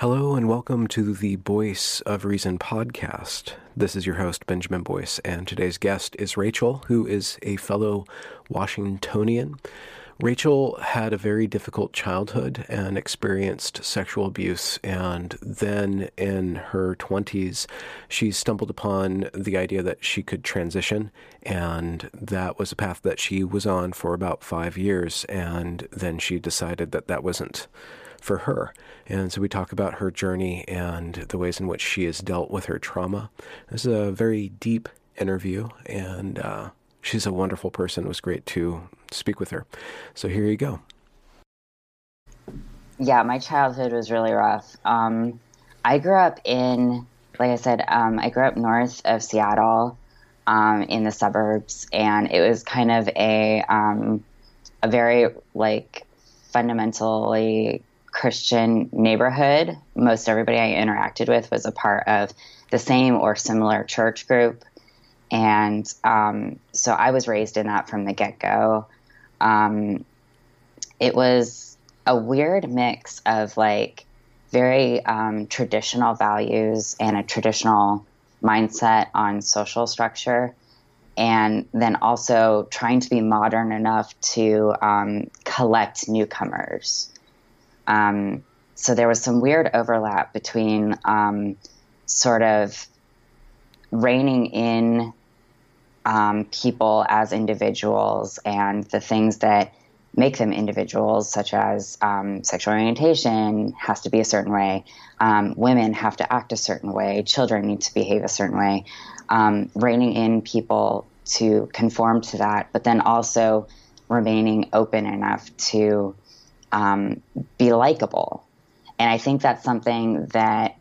Hello and welcome to the Voice of Reason podcast. This is your host, Benjamin Boyce, and today's guest is Rachel, who is a fellow Washingtonian. Rachel had a very difficult childhood and experienced sexual abuse. And then in her 20s, she stumbled upon the idea that she could transition. And that was a path that she was on for about five years. And then she decided that that wasn't for her. And so we talk about her journey and the ways in which she has dealt with her trauma. This is a very deep interview, and uh, she's a wonderful person. It was great to speak with her. So here you go. Yeah, my childhood was really rough. Um, I grew up in, like I said, um, I grew up north of Seattle um, in the suburbs, and it was kind of a um, a very like fundamentally Christian neighborhood. Most everybody I interacted with was a part of the same or similar church group. And um, so I was raised in that from the get go. Um, it was a weird mix of like very um, traditional values and a traditional mindset on social structure. And then also trying to be modern enough to um, collect newcomers. Um, so there was some weird overlap between um, sort of reining in um, people as individuals and the things that make them individuals, such as um, sexual orientation has to be a certain way, um, women have to act a certain way, children need to behave a certain way, um, reining in people to conform to that, but then also remaining open enough to um, be likable. And I think that's something that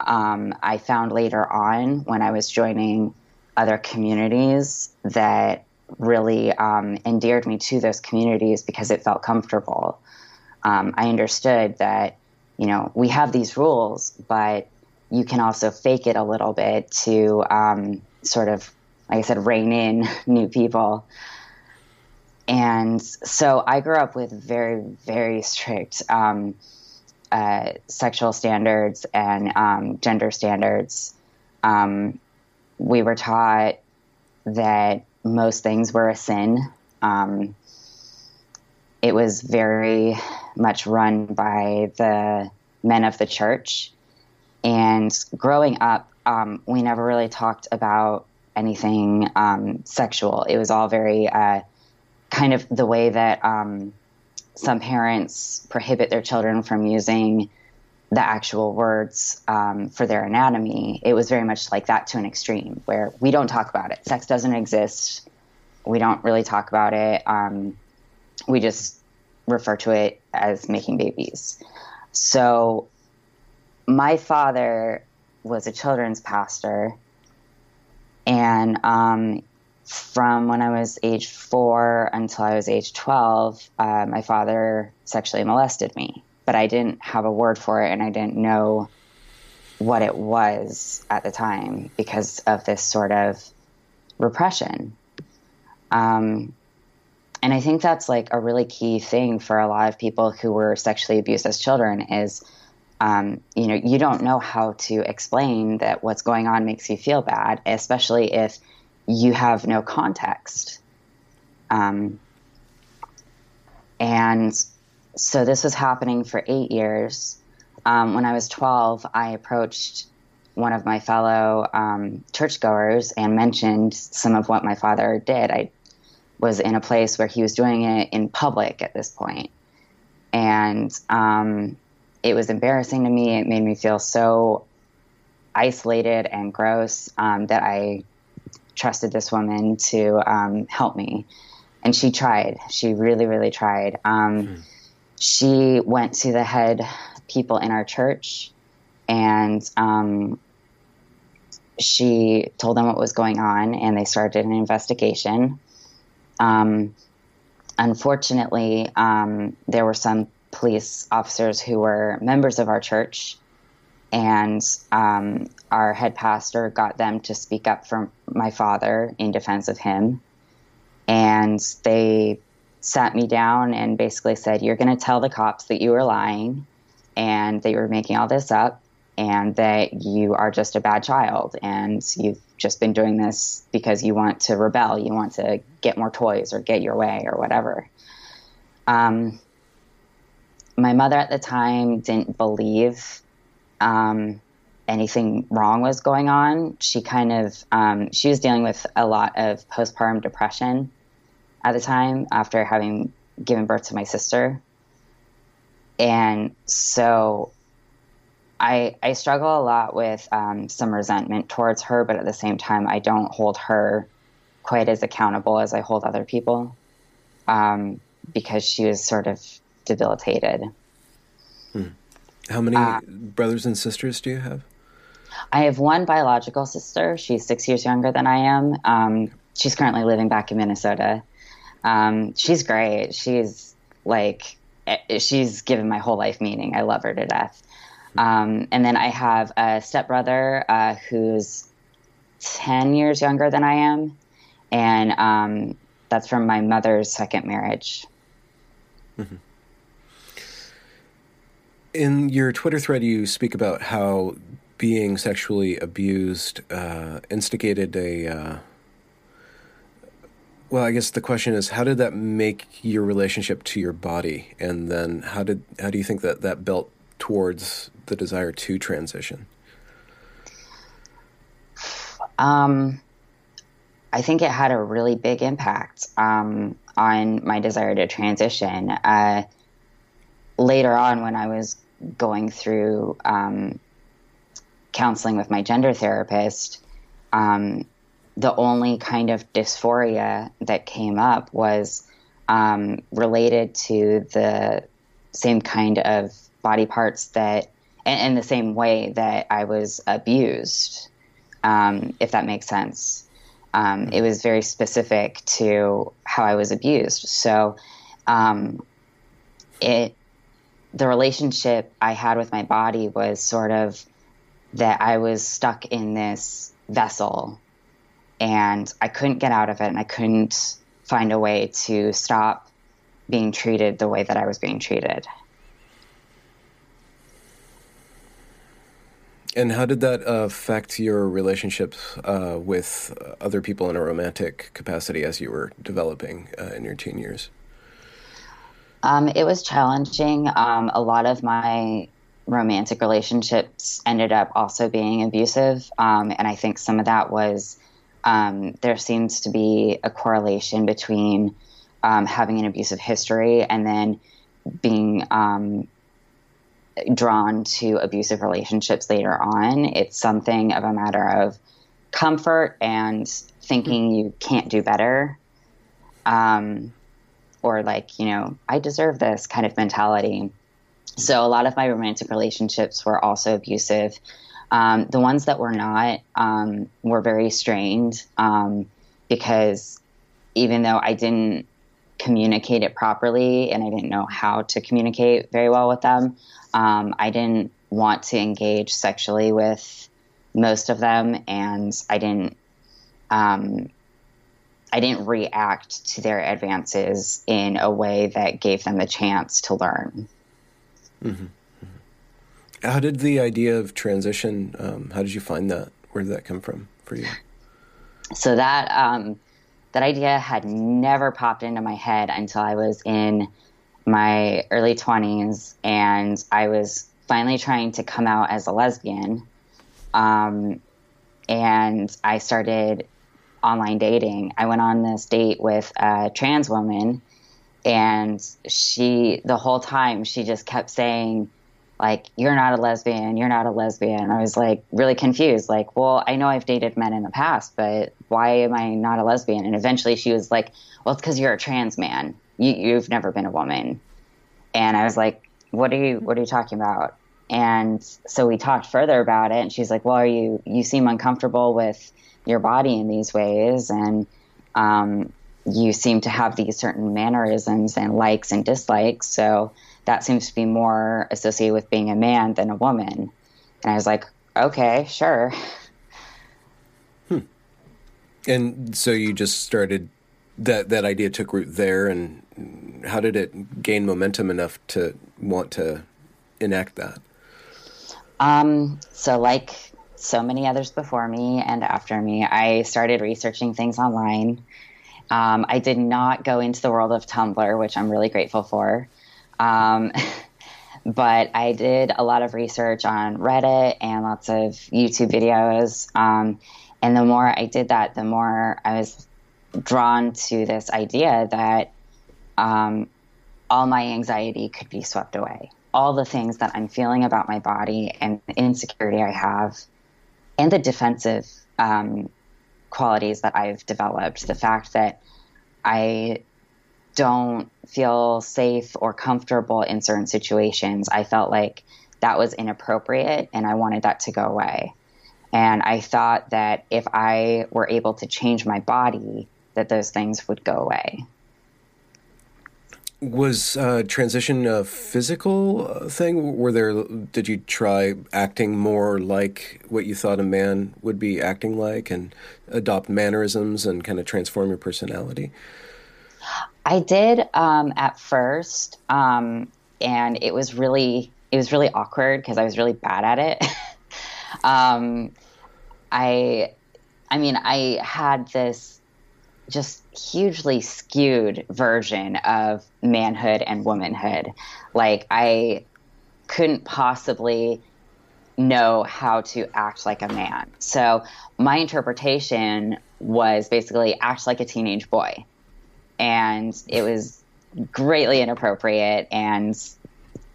um, I found later on when I was joining other communities that really um, endeared me to those communities because it felt comfortable. Um, I understood that, you know, we have these rules, but you can also fake it a little bit to um, sort of, like I said, rein in new people. And so I grew up with very, very strict um, uh, sexual standards and um, gender standards. Um, we were taught that most things were a sin. Um, it was very much run by the men of the church. And growing up, um, we never really talked about anything um, sexual. It was all very uh, kind of the way that um, some parents prohibit their children from using the actual words um, for their anatomy, it was very much like that to an extreme where we don't talk about it. Sex doesn't exist. We don't really talk about it. Um, we just refer to it as making babies. So, my father was a children's pastor, and um, from when I was age four until I was age 12, uh, my father sexually molested me. But I didn't have a word for it and I didn't know what it was at the time because of this sort of repression. Um, and I think that's like a really key thing for a lot of people who were sexually abused as children is, um, you know, you don't know how to explain that what's going on makes you feel bad, especially if you have no context. Um, and so this was happening for eight years. Um, when I was 12, I approached one of my fellow um, churchgoers and mentioned some of what my father did. I was in a place where he was doing it in public at this point. And um, it was embarrassing to me. It made me feel so isolated and gross um, that I trusted this woman to um, help me. And she tried. She really, really tried. Um, mm. She went to the head people in our church, and um, she told them what was going on, and they started an investigation. Um, unfortunately, um, there were some police officers who were members of our church, and um, our head pastor got them to speak up for my father in defense of him. And they sat me down and basically said, You're going to tell the cops that you were lying and that you were making all this up and that you are just a bad child and you've just been doing this because you want to rebel, you want to get more toys or get your way or whatever. Um, my mother at the time didn't believe um, anything wrong was going on. She kind of um, she was dealing with a lot of postpartum depression at the time after having given birth to my sister, and so I, I struggle a lot with um, some resentment towards her, but at the same time, I don't hold her quite as accountable as I hold other people um, because she was sort of debilitated. Hmm. How many uh, brothers and sisters do you have? I have one biological sister. She's six years younger than I am. Um, she's currently living back in Minnesota. Um, she's great. She's like, eh, she's given my whole life meaning. I love her to death. Um, and then I have a stepbrother uh, who's 10 years younger than I am. And um, that's from my mother's second marriage. Mm-hmm. In your Twitter thread, you speak about how being sexually abused uh, instigated a. Uh, well, I guess the question is, how did that make your relationship to your body, and then how did how do you think that that built towards the desire to transition? Um, I think it had a really big impact um, on my desire to transition. Uh, later on, when I was going through um, counseling with my gender therapist, um, the only kind of dysphoria that came up was um, related to the same kind of body parts that in, the same way that I was abused, um, if that makes sense. Um, it was very specific to how I was abused. So, um, it the relationship I had with my body was sort of that I was stuck in this vessel, and I couldn't get out of it, and I couldn't find a way to stop being treated the way that I was being treated. And how did that affect your relationships uh, with other people in a romantic capacity as you were developing uh, in your teen years? Um, it was challenging. Um, a lot of my romantic relationships ended up also being abusive. Um, and I think some of that was um, there seems to be a correlation between um, having an abusive history and then being um, drawn to abusive relationships later on. It's something of a matter of comfort and thinking you can't do better. Um, or like, you know, I deserve this kind of mentality. So a lot of my romantic relationships were also abusive. Um, the ones that were not um, were very strained um, because even though I didn't communicate it properly and I didn't know how to communicate very well with them, um, I didn't want to engage sexually with most of them, and I didn't. I didn't react to their advances in a way that gave them the chance to learn. Mm-hmm. Mm-hmm. How did the idea of transition? Um, how did you find that? Where did that come from for you? So that um, that idea had never popped into my head until I was in my early 20s and I was finally trying to come out as a lesbian. Um, and I started online dating. I went on this date with a trans woman, and she, the whole time, she just kept saying, like, you're not a lesbian, you're not a lesbian. I was like really confused. Like, well, I know I've dated men in the past, but why am I not a lesbian? And eventually she was like, well, it's because you're a trans man you, you've never been a woman. And I was like, what are you what are you talking about? And so we talked further about it, and she's like, well, are you you seem uncomfortable with your body in these ways, and um, you seem to have these certain mannerisms and likes and dislikes. So that seems to be more associated with being a man than a woman. And I was like, okay, sure. Hmm. And so you just started that that idea took root there and how did it gain momentum enough to want to enact that? Um, so like so many others before me and after me, I started researching things online. Um, I did not go into the world of Tumblr, which I'm really grateful for. Um, but I did a lot of research on Reddit and lots of YouTube videos. Um, and the more I did that, the more I was drawn to this idea that um, all my anxiety could be swept away. All the things that I'm feeling about my body and the insecurity I have, and the defensive um, qualities that I've developed. The fact that I don't feel safe or comfortable in certain situations. I felt like that was inappropriate and I wanted that to go away. And I thought that if I were able to change my body, that those things would go away. Was uh, transition a physical uh, thing? Were there? Did you try acting more like what you thought a man would be acting like, and adopt mannerisms and kind of transform your personality? I did um, at first, um, and it was really it was really awkward because I was really bad at it. um, I, I mean, I had this just hugely skewed version of manhood and womanhood. Like I couldn't possibly know how to act like a man. So my interpretation was basically act like a teenage boy. And it was greatly inappropriate and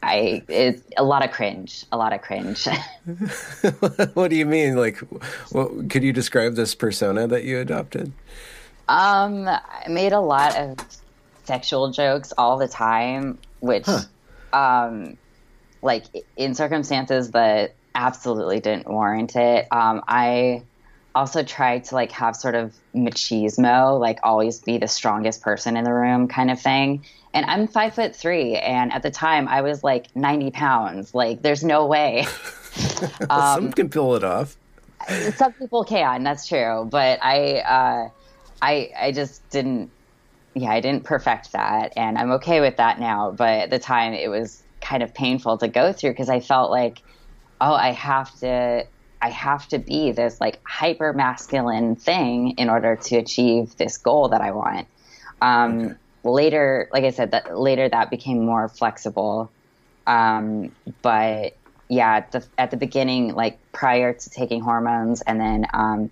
I it's a lot of cringe, a lot of cringe. what do you mean? Like, what, could you describe this persona that you adopted? Um, I made a lot of sexual jokes all the time, which, huh. um, like in circumstances that absolutely didn't warrant it. Um, I also tried to like have sort of machismo, like always be the strongest person in the room kind of thing. And I'm five foot three, and at the time I was like 90 pounds. Like, there's no way. um, some can pull it off. Some people can, that's true. But I, uh, I I just didn't yeah, I didn't perfect that and I'm okay with that now, but at the time it was kind of painful to go through because I felt like oh, I have to I have to be this like hyper masculine thing in order to achieve this goal that I want. Um, okay. Later, like I said, that later that became more flexible. Um, but yeah, at the, at the beginning, like prior to taking hormones, and then um,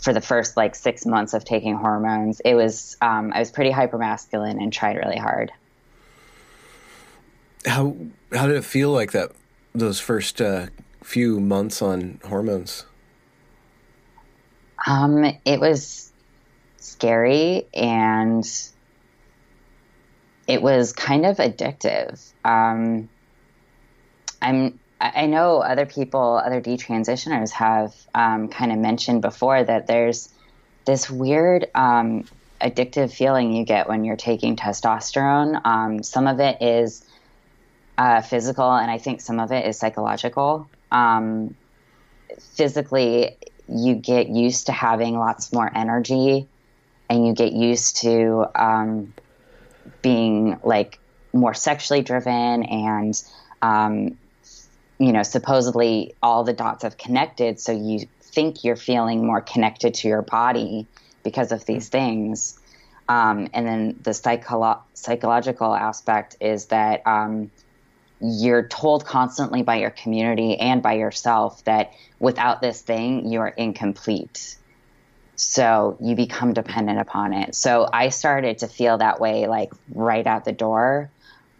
for the first like six months of taking hormones, it was um, I was pretty hypermasculine and tried really hard. How how did it feel like that those first uh, few months on hormones? Um, it was scary and it was kind of addictive. Um, I'm I know other people, other detransitioners have um, kind of mentioned before that there's this weird um, addictive feeling you get when you're taking testosterone. Um, some of it is uh, physical, and I think some of it is psychological. Um, physically, you get used to having lots more energy, and you get used to um, being like more sexually driven and um, you know, supposedly all the dots have connected, so you think you're feeling more connected to your body because of these things. Um, and then the psycholo- psychological aspect is that um, you're told constantly by your community and by yourself that without this thing, you're incomplete. So you become dependent upon it. So I started to feel that way like right out the door.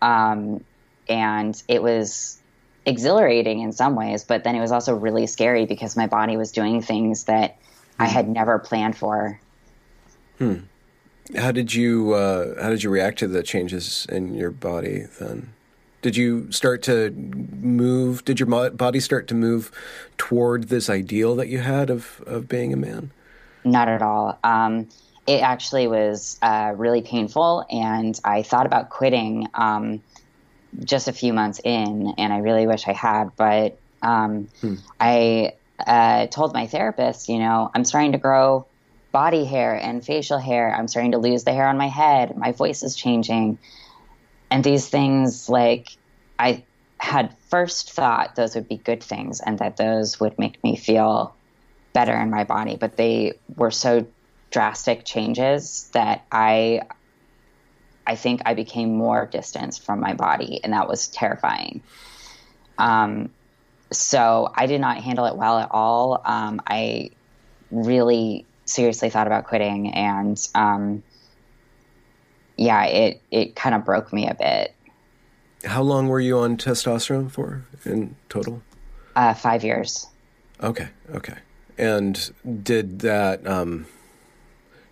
Um, and it was exhilarating in some ways, but then it was also really scary because my body was doing things that I had never planned for. Hmm. How did you uh, How did you react to the changes in your body then? Did you start to move? Did your body start to move toward this ideal that you had of, of being a man? Not at all. Um, it actually was uh, really painful, and I thought about quitting um, just a few months in, and I really wish I had. But um, hmm. I uh, told my therapist, you know, I'm starting to grow body hair and facial hair. I'm starting to lose the hair on my head. My voice is changing. And these things, like, I had first thought those would be good things and that those would make me feel better in my body, but they were so drastic changes that I I think I became more distanced from my body, and that was terrifying. Um, so I did not handle it well at all. Um, I really seriously thought about quitting, and um, yeah, it it kind of broke me a bit. How long were you on testosterone for in total? Uh, five years. Okay, okay. And did that um,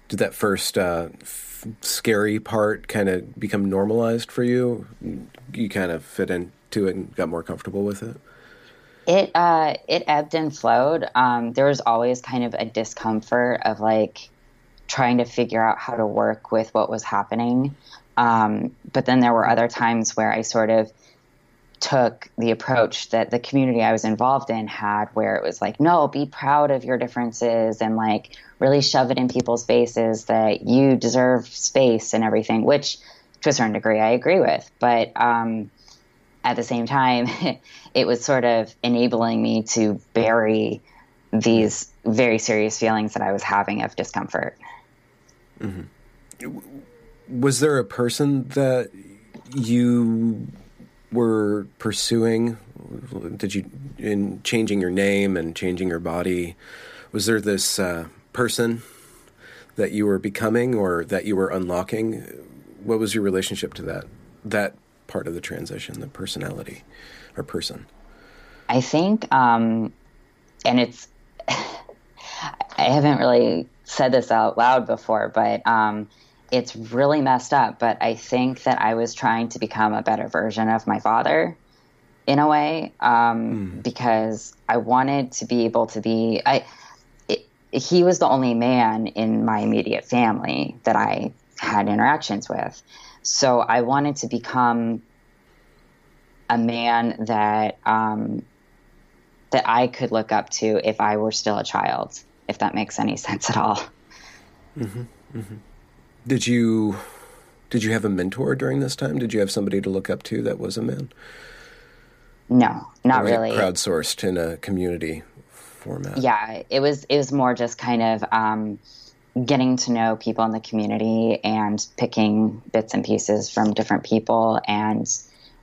did that first uh, scary part kind of become normalized for you? You kind of fit into it and got more comfortable with it. It uh, it ebbed and flowed. Um, there was always kind of a discomfort of like trying to figure out how to work with what was happening. Um, but then there were other times where I sort of took the approach that the community I was involved in had, where it was like, no, be proud of your differences and like really shove it in people's faces that you deserve space and everything, which to a certain degree I agree with. But um, at the same time, it was sort of enabling me to bury these very serious feelings that I was having of discomfort. Mm-hmm. Was there a person that you were pursuing? Did you, in changing your name and changing your body, was there this uh, person that you were becoming or that you were unlocking? What was your relationship to that? That part of the transition, the personality or person? I think, um, and it's, I haven't really said this out loud before, but um, it's really messed up. But I think that I was trying to become a better version of my father in a way um, mm. because I wanted to be able to be. I, he was the only man in my immediate family that I had interactions with. So I wanted to become a man that um, that I could look up to if I were still a child, if that makes any sense at all. Mm-hmm, mm-hmm. Did you did you have a mentor during this time? Did you have somebody to look up to that was a man? No, not really. Crowdsourced in a community format. Yeah, it was. It was more just kind of. Um, getting to know people in the community and picking bits and pieces from different people and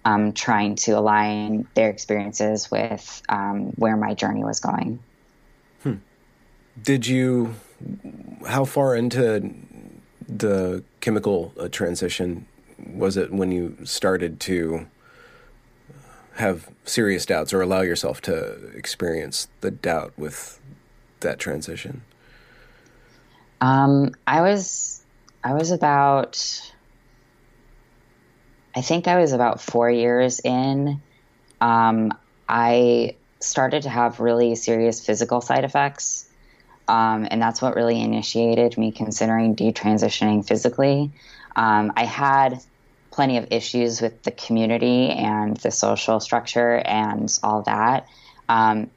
um, trying to align their experiences with um, where my journey was going. Hmm. Did you, how far into the chemical uh, transition was it when you started to have serious doubts or allow yourself to experience the doubt with that transition? Um, I was I was about I think I was about four years in. Um, I started to have really serious physical side effects. Um, and that's what really initiated me considering detransitioning physically. Um, I had plenty of issues with the community and the social structure and all that. Um,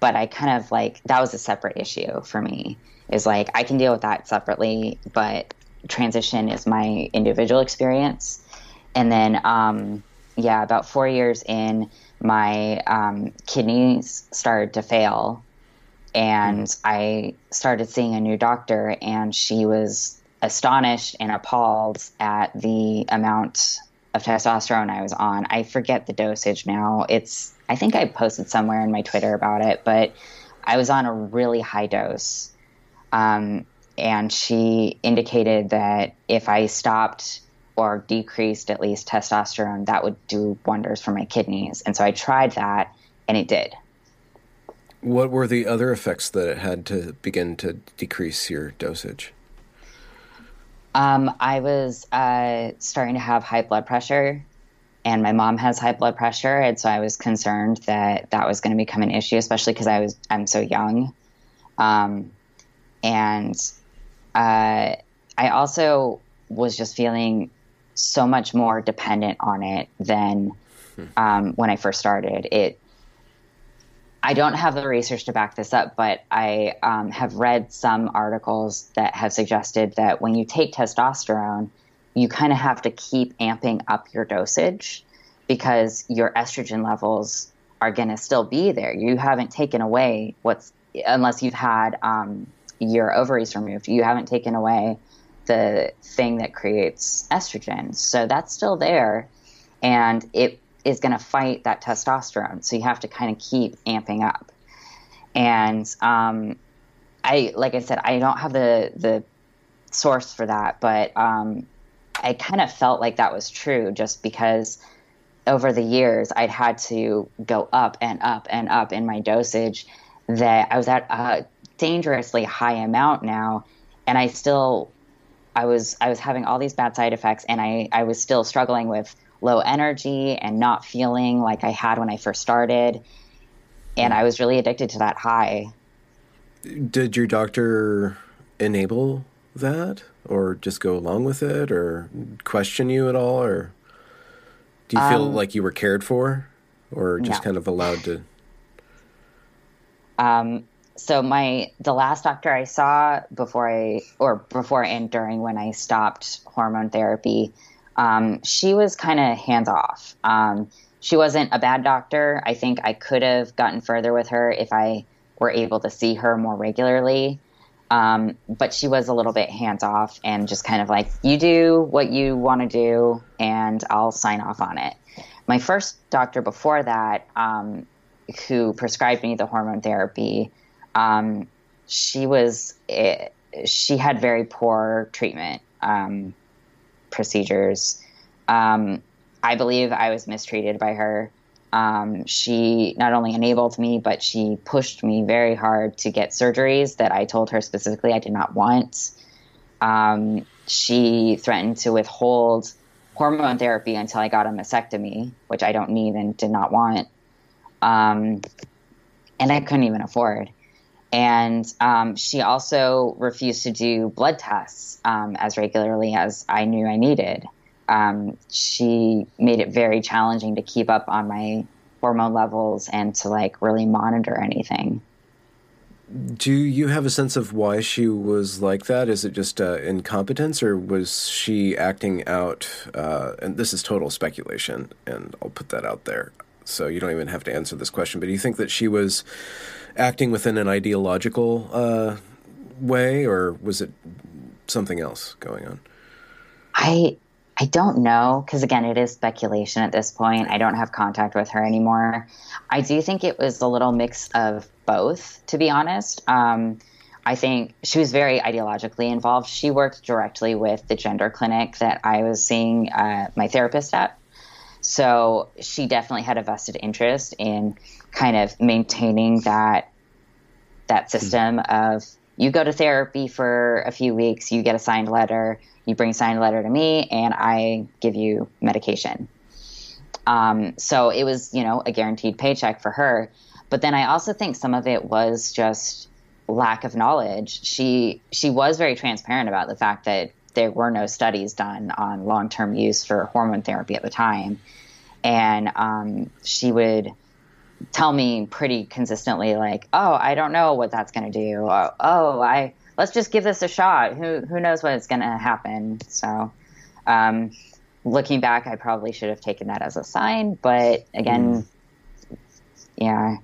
but I kind of like that was a separate issue for me. Is like I can deal with that separately, but transition is my individual experience. And then, um, yeah, about four years in, my um, kidneys started to fail. And. I started seeing a new doctor, and she was astonished and appalled at the amount of testosterone I was on. I forget the dosage now. It's, I think I posted somewhere in my Twitter about it, but I was on a really high dose. Um, and she indicated that if I stopped or decreased at least testosterone, that would do wonders for my kidneys. And so I tried that and it did. What were the other effects that it had to begin to decrease your dosage? Um, I was uh, starting to have high blood pressure and my mom has high blood pressure, and so I was concerned that that was going to become an issue, especially because I was I'm so young, um, and uh, I also was just feeling so much more dependent on it than hmm. um, when I first started. It I don't have the research to back this up, but I um, have read some articles that have suggested that when you take testosterone, you kind of have to keep amping up your dosage because your estrogen levels are going to still be there. You haven't taken away what's, unless you've had um, your ovaries removed, you haven't taken away the thing that creates estrogen. So that's still there. And it is going to fight that testosterone. So you have to kind of keep amping up. And um, I, like I said, I don't have the the source for that, but um, I kind of felt like that was true just because over the years I'd had to go up and up and up in my dosage. That I was at a dangerously high amount now, and I still I was I was having all these bad side effects, and I I was still struggling with low energy and not feeling like I had when I first started. And I was really addicted to that high. Did your doctor enable that or just go along with it or question you at all or do you feel um, like you were cared for or just no. kind of allowed to um so my the last doctor I saw before I or before and during when I stopped hormone therapy um, she was kind of hands off. Um, she wasn't a bad doctor. I think I could have gotten further with her if I were able to see her more regularly. Um, but she was a little bit hands off and just kind of like, you do what you want to do, and I'll sign off on it. My first doctor before that, um, who prescribed me the hormone therapy, um, she was, it, eh, she had very poor treatment. Um, procedures. Um, I believe I was mistreated by her. Um, she not only enabled me, but she pushed me very hard to get surgeries that I told her specifically I did not want. Um, she threatened to withhold hormone therapy until I got a mastectomy, which I don't need and did not want. Um, and I couldn't even afford. And um, she also refused to do blood tests um, as regularly as I knew I needed. Um, she made it very challenging to keep up on my hormone levels and to like really monitor anything. Do you have a sense of why she was like that? Is it just uh, incompetence, or was she acting out? Uh, and this is total speculation, and I'll put that out there, so you don't even have to answer this question. But do you think that she was acting within an ideological uh, way, or was it something else going on? I I don't know because again, it is speculation at this point. I don't have contact with her anymore. I do think it was a little mix of both, to be honest. Um, I think she was very ideologically involved. She worked directly with the gender clinic that I was seeing uh, my therapist at. So she definitely had a vested interest in kind of maintaining that that system mm-hmm. of you go to therapy for a few weeks, you get a signed letter, you bring a signed letter to me, and I give you medication. Um, so it was, you know, a guaranteed paycheck for her. But then I also think some of it was just lack of knowledge. She she was very transparent about the fact that there were no studies done on long term use for hormone therapy at the time, and um, she would tell me pretty consistently like, "Oh, I don't know what that's going to do." Or, "Oh, I let's just give this a shot. Who who knows what's going to happen?" So, um, looking back, I probably should have taken that as a sign, but again, mm. yeah,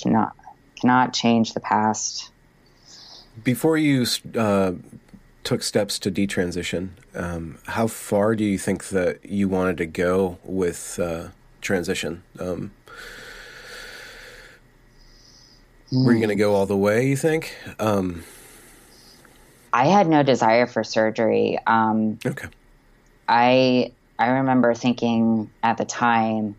cannot cannot change the past. Before you uh, took steps to detransition, um, how far do you think that you wanted to go with uh, transition? Um, Mm. Were you going to go all the way? You think? Um, I had no desire for surgery. Um, okay. I I remember thinking at the time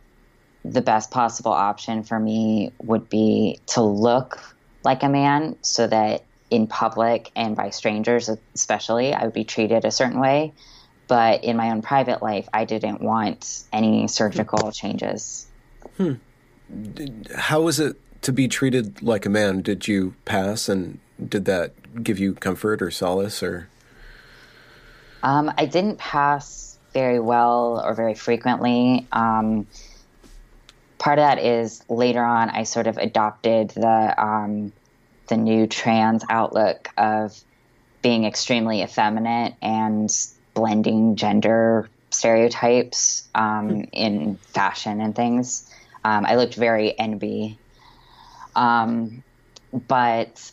the best possible option for me would be to look like a man so that in public and by strangers especially I would be treated a certain way but in my own private life, I didn't want any surgical changes. Hmm. How was it to be treated like a man? Did you pass, and did that give you comfort or solace, or? Um, I didn't pass very well or very frequently. Um, part of that is later on, I sort of adopted the um, the new trans outlook of being extremely effeminate and blending gender stereotypes um, mm. in fashion and things. Um, I looked very enby. Um, but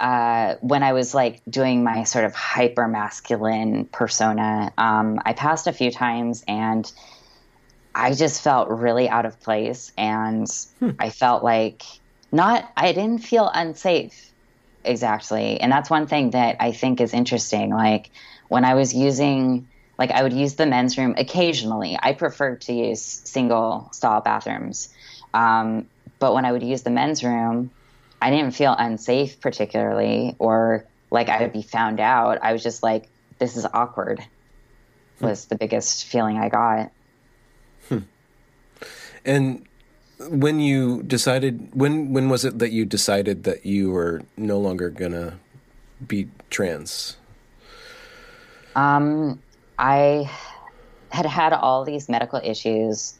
uh, when I was like doing my sort of hyper masculine persona, um, I passed a few times and I just felt really out of place. And hmm. I felt like not, I didn't feel unsafe exactly. And that's one thing that I think is interesting. Like when I was using, like I would use the men's room occasionally. I prefer to use single stall bathrooms. Um, but when I would use the men's room, I didn't feel unsafe particularly or like I would be found out. I was just like, this is awkward, was the biggest feeling I got. Hmm. And when you decided, when when was it that you decided that you were no longer gonna be trans? Um, I had had all these medical issues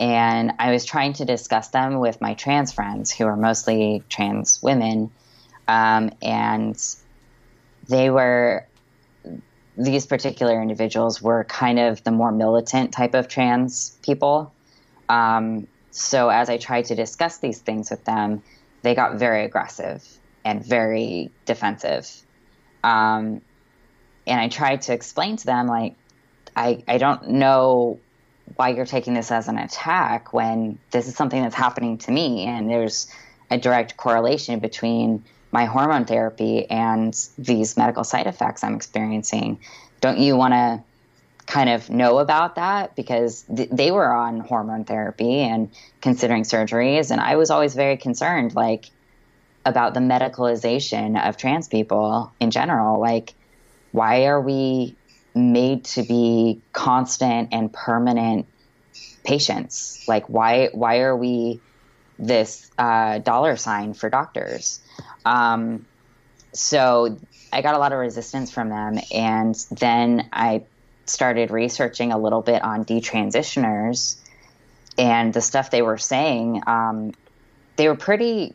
and I was trying to discuss them with my trans friends, who are mostly trans women, um, and they were these particular individuals were kind of the more militant type of trans people. Um, so as I tried to discuss these things with them, they got very aggressive and very defensive. Um, and I tried to explain to them, like, I, I don't know why you're taking this as an attack when this is something that's happening to me and there's a direct correlation between my hormone therapy and these medical side effects I'm experiencing. Don't you want to kind of know about that because th- they were on hormone therapy and considering surgeries and I was always very concerned like about the medicalization of trans people in general like why are we made to be constant and permanent patients. Like, why why are we this uh, dollar sign for doctors? Um, so I got a lot of resistance from them, and then I started researching a little bit on detransitioners and the stuff they were saying. Um, they were pretty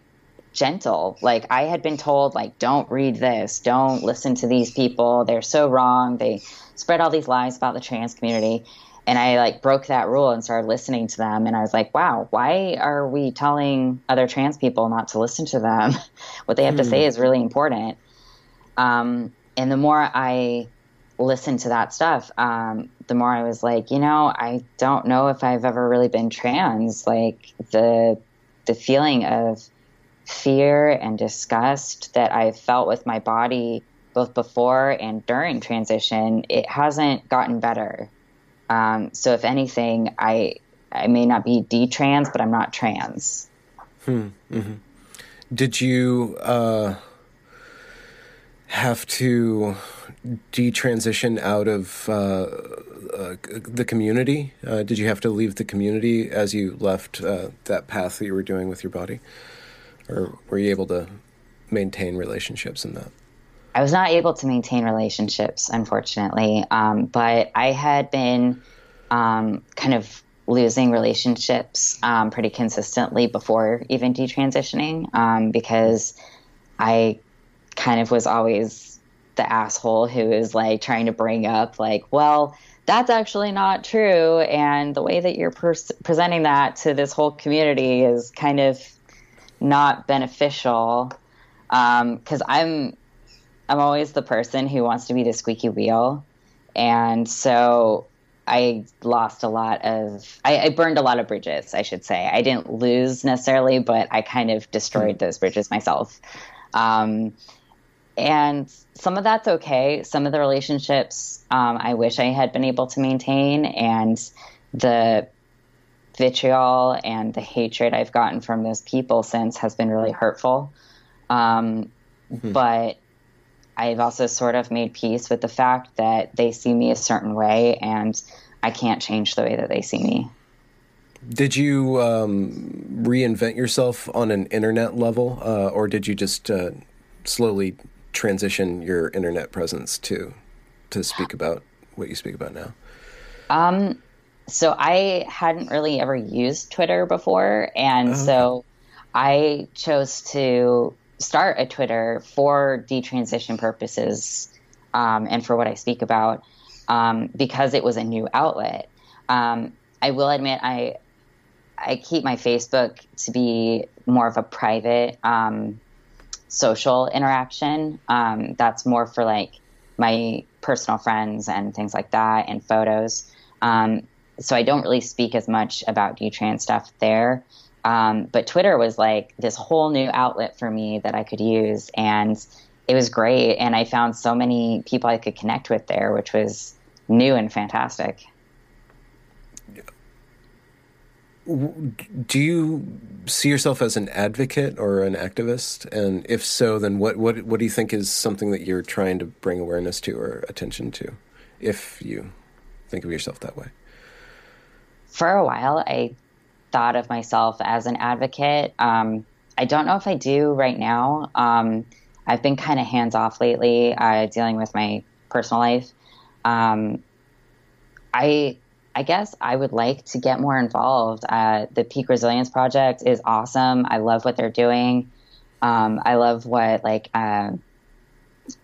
gentle. Like I had been told, like, don't read this, don't listen to these people. They're so wrong. They spread all these lies about the trans community. And I like broke that rule and started listening to them. And I was like, wow, why are we telling other trans people not to listen to them? what they have to say hmm. is really important. Um, and the more I listened to that stuff, um, the more I was like, you know, I don't know if I've ever really been trans. Like the the feeling of fear and disgust that I felt with my body both before and during transition, it hasn't gotten better. Um, so if anything, I I may not be detrans, but I'm not trans. Hmm. Mm-hmm. Did you uh, have to detransition out of uh, uh, the community? Uh, did you have to leave the community as you left uh, that path that you were doing with your body, or were you able to maintain relationships in that? I was not able to maintain relationships, unfortunately. Um, but I had been um, kind of losing relationships um, pretty consistently before even detransitioning um, because I kind of was always the asshole who is like trying to bring up, like, well, that's actually not true. And the way that you're presenting that to this whole community is kind of not beneficial because um, I'm I'm always the person who wants to be the squeaky wheel. And so I lost a lot of, I, I, burned a lot of bridges, I should say. I didn't lose necessarily, but I kind of destroyed those bridges myself. Um, and some of that's okay. Some of the relationships um, I wish I had been able to maintain, and the vitriol and the hatred I've gotten from those people since has been really hurtful. Um, mm-hmm. But I've also sort of made peace with the fact that they see me a certain way and I can't change the way that they see me. Did you um, reinvent yourself on an internet level, uh, or did you just uh, slowly transition your internet presence to to speak about what you speak about now? Um, so I hadn't really ever used Twitter before, and oh, so I chose to start a Twitter for detransition purposes um, and for what I speak about um, because it was a new outlet. Um, I will admit I I keep my Facebook to be more of a private um, social interaction. Um, that's more for like my personal friends and things like that and photos. Um, so I don't really speak as much about detrans stuff there. Um, but Twitter was like this whole new outlet for me that I could use, and it was great. And I found so many people I could connect with there, which was new and fantastic. Do you see yourself as an advocate or an activist? And if so, then what, what, what do you think is something that you're trying to bring awareness to or attention to, if you think of yourself that way? For a while, I thought of myself as an advocate. Um, I don't know if I do right now. Um, I've been kind of hands off lately, uh, dealing with my personal life. Um, I I guess I would like to get more involved. Uh, the Pique Resilience Project is awesome. I love what they're doing. Um, I love what like uh,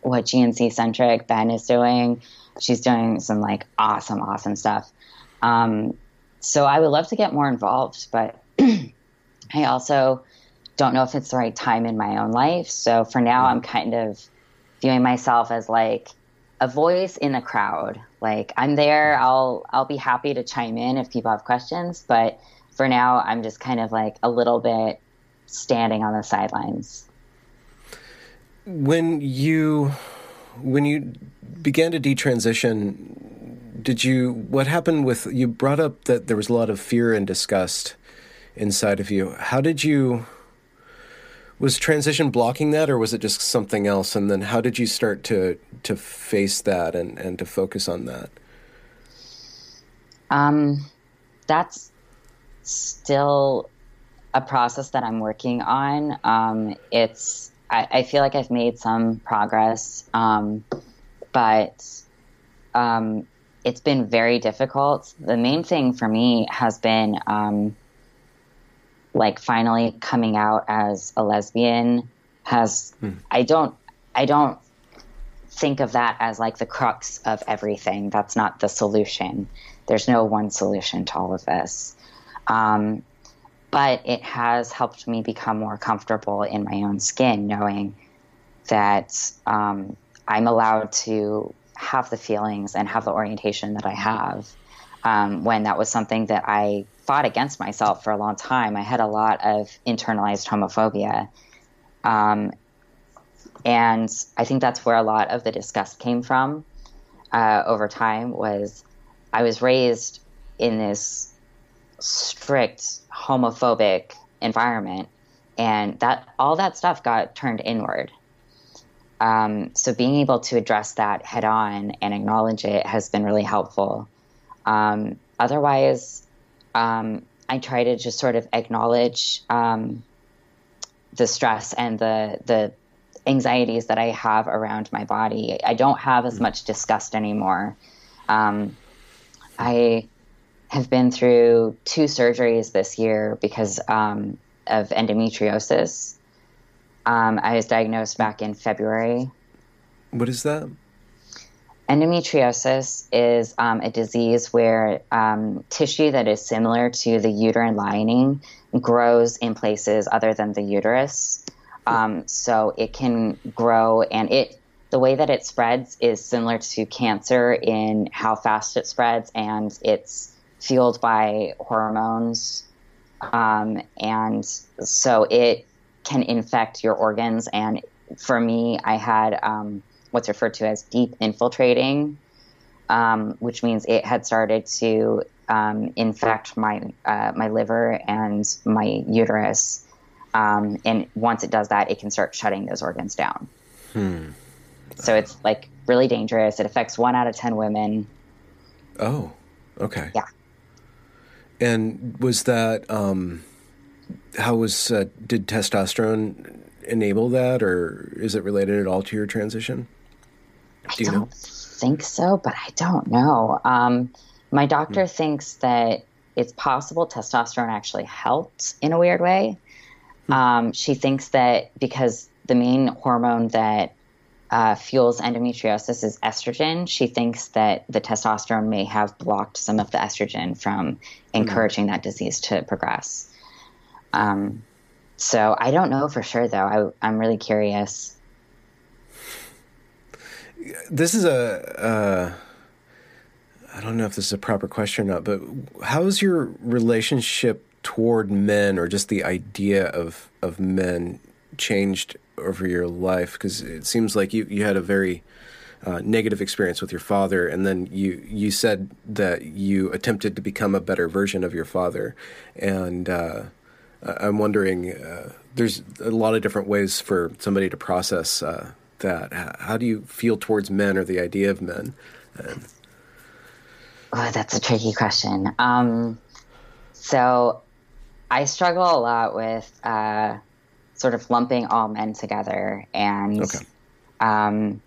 what GNC centric Ben is doing. She's doing some like awesome, awesome stuff. Um, so I would love to get more involved, but I also don't know if it's the right time in my own life. So for now, I'm kind of viewing myself as like a voice in the crowd. Like I'm there, I'll I'll be happy to chime in if people have questions, but for now, I'm just kind of like a little bit standing on the sidelines. When you when you began to detransition, did you what happened with you brought up that there was a lot of fear and disgust inside of you. How did you was transition blocking that or was it just something else? And then how did you start to to face that and and to focus on that? Um that's still a process that i'm working on. Um it's i, I feel like i've made some progress um but um it's been very difficult. The main thing for me has been um, like finally coming out as a lesbian. Has hmm. I don't I don't think of that as like the crux of everything. That's not the solution. There's no one solution to all of this. Um, but it has helped me become more comfortable in my own skin, knowing that um, I'm allowed to have the feelings and have the orientation that I have. Um, when that was something that I fought against myself for a long time. I had a lot of internalized homophobia. Um, and I think that's where a lot of the disgust came from uh, over time was I was raised in this strict homophobic environment and that all that stuff got turned inward um, so being able to address that head on and acknowledge it has been really helpful. Um, otherwise, um, I try to just sort of acknowledge um, the stress and the the anxieties that I have around my body. I don't have as mm. much disgust anymore. Um, I have been through two surgeries this year because um, of endometriosis. Um, I was diagnosed back in February. What is that? Endometriosis is um, a disease where um, tissue that is similar to the uterine lining grows in places other than the uterus. Um, so it can grow, and it the way that it spreads is similar to cancer in how fast it spreads, and it's fueled by hormones. Um, and so it can infect your organs. And for me, I had um, what's referred to as deep infiltrating, um, which means it had started to um, infect my uh, my liver and my uterus. Um, and once it does that, it can start shutting those organs down. Hmm. So it's like really dangerous. It affects one out of 10 women. Oh, okay. Yeah. And was that, um, how was, uh, did testosterone enable that or is it related at all to your transition? Do you I don't know? think so, but I don't know. Um, my doctor hmm. thinks that it's possible testosterone actually helped in a weird way. Hmm. Um, she thinks that because the main hormone that uh, fuels endometriosis is estrogen, she thinks that the testosterone may have blocked some of the estrogen from hmm. encouraging mm. that disease to progress. Um, so I don't know for sure, though. I, am really curious. This is a. Uh, I don't know if this is a proper question or not, but how's your relationship toward men, or just the idea of of men, changed over your life? Because it seems like you you had a very uh, negative experience with your father, and then you you said that you attempted to become a better version of your father, and uh, I'm wondering. Uh, there's a lot of different ways for somebody to process uh, that. How do you feel towards men or the idea of men? And, oh, that's a tricky question. Um, so I struggle a lot with uh, sort of lumping all men together, and okay. um,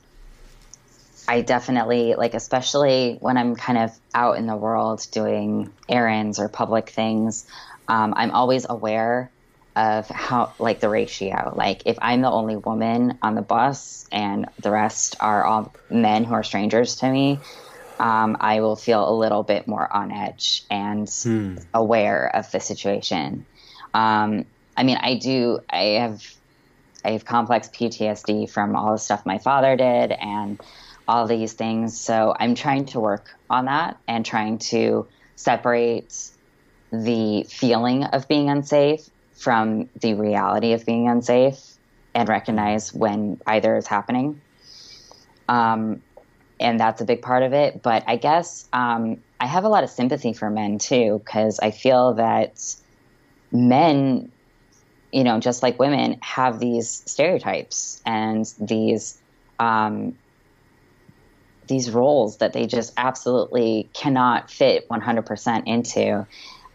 I definitely like, especially when I'm kind of out in the world doing errands or public things. Um, I'm always aware of how like the ratio. Like if i'm the only woman on the bus and the rest are all men who are strangers to me um, i will feel a little bit more on edge and hmm. aware of the situation. Um, i mean i do i have i have complex ptsd from all the stuff my father did and all these things. So i'm trying to work on that and trying to separate the feeling of being unsafe from the reality of being unsafe and recognize when either is happening. Um, and that's a big part of it. But I guess um, I have a lot of sympathy for men too, because I feel that men, you know, just like women, have these stereotypes and these um, these roles that they just absolutely cannot fit 100% into.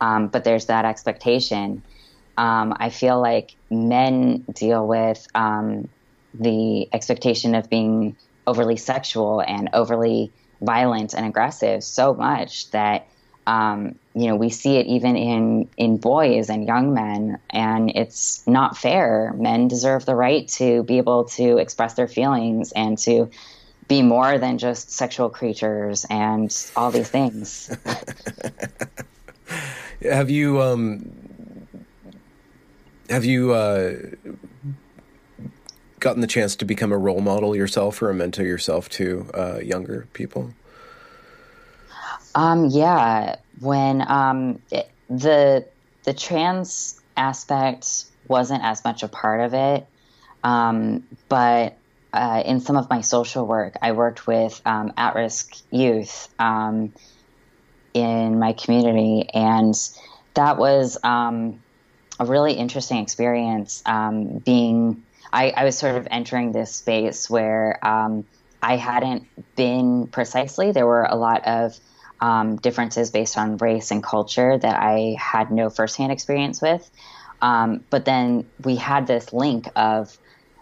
Um, but there's that expectation. Um, I feel like men deal with um, the expectation of being overly sexual and overly violent and aggressive so much that um, you know we see it even in in boys and young men, and it's not fair. Men deserve the right to be able to express their feelings and to be more than just sexual creatures and all these things. Have you um, have you uh, gotten the chance to become a role model yourself or a mentor yourself to uh, younger people? Um, yeah, when um, it, the the trans aspect wasn't as much a part of it, um, but uh, in some of my social work, I worked with um, at risk youth um, in my community, and that was um, a really interesting experience um, being I, I, was sort of entering this space where um, I hadn't been precisely. There were a lot of um, differences based on race and culture that I had no firsthand experience with. Um, but then we had this link of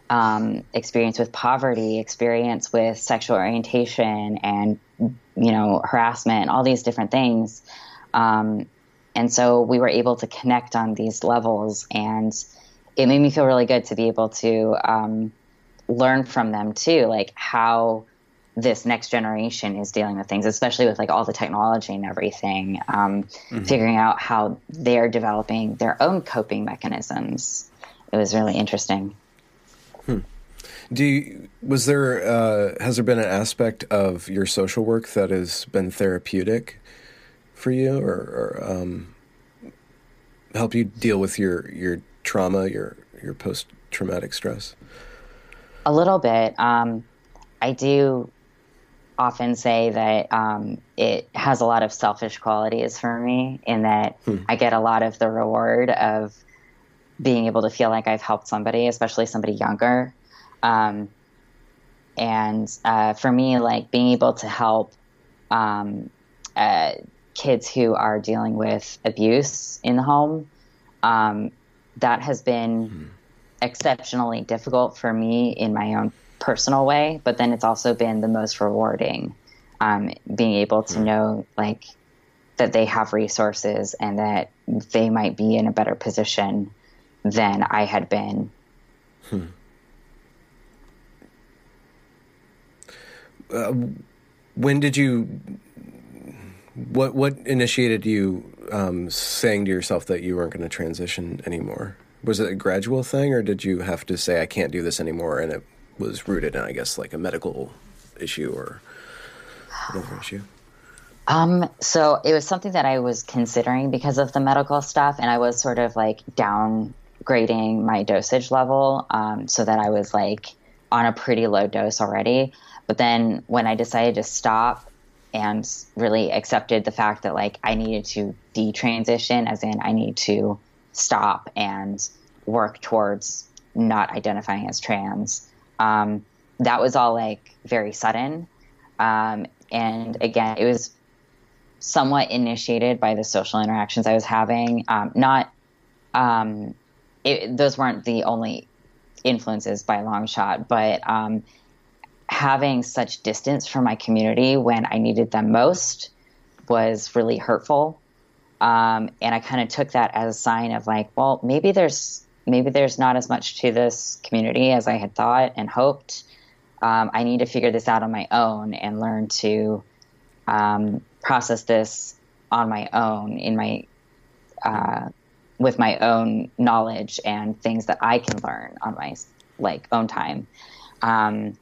um, experience with poverty, experience with sexual orientation, and you know harassment, all these different things. Um, and so we were able to connect on these levels, and it made me feel really good to be able to um, learn from them too, like how this next generation is dealing with things, especially with like all the technology and everything, um, mm-hmm. figuring out how they're developing their own coping mechanisms. It was really interesting. Hmm. Do you, was there uh, has there been an aspect of your social work that has been therapeutic for you, or, or um, help you deal with your your trauma, your your post traumatic stress? A little bit. Um, I do often say that um, it has a lot of selfish qualities for me in that hmm. I get a lot of the reward of being able to feel like I've helped somebody, especially somebody younger. Um, and uh, for me, like being able to help um, uh, kids who are dealing with abuse in the home, um, that has been mm-hmm. exceptionally difficult for me in my own personal way. But then it's also been the most rewarding, um, being able to mm-hmm. know like that they have resources and that they might be in a better position than I had been. Hmm. Uh, when did you what what initiated you um, saying to yourself that you weren't going to transition anymore? Was it a gradual thing, or did you have to say I can't do this anymore, and it was rooted in, I guess, like a medical issue or another issue? Um, so it was something that I was considering because of the medical stuff, and I was sort of like downgrading my dosage level, um, so that I was like on a pretty low dose already. But then when I decided to stop and really accepted the fact that like I needed to detransition, as in I need to stop and work towards not identifying as trans. Um, that was all like very sudden. Um, and again, it was somewhat initiated by the social interactions I was having. Um, not, um, it, those weren't the only influences by long shot, but um, having such distance from my community when I needed them most was really hurtful. Um, and I kind of took that as a sign of like, well, maybe there's maybe there's not as much to this community as I had thought and hoped. Um, I need to figure this out on my own and learn to um, process this on my own in my uh, with my own knowledge and things that I can learn on my like own time. Um,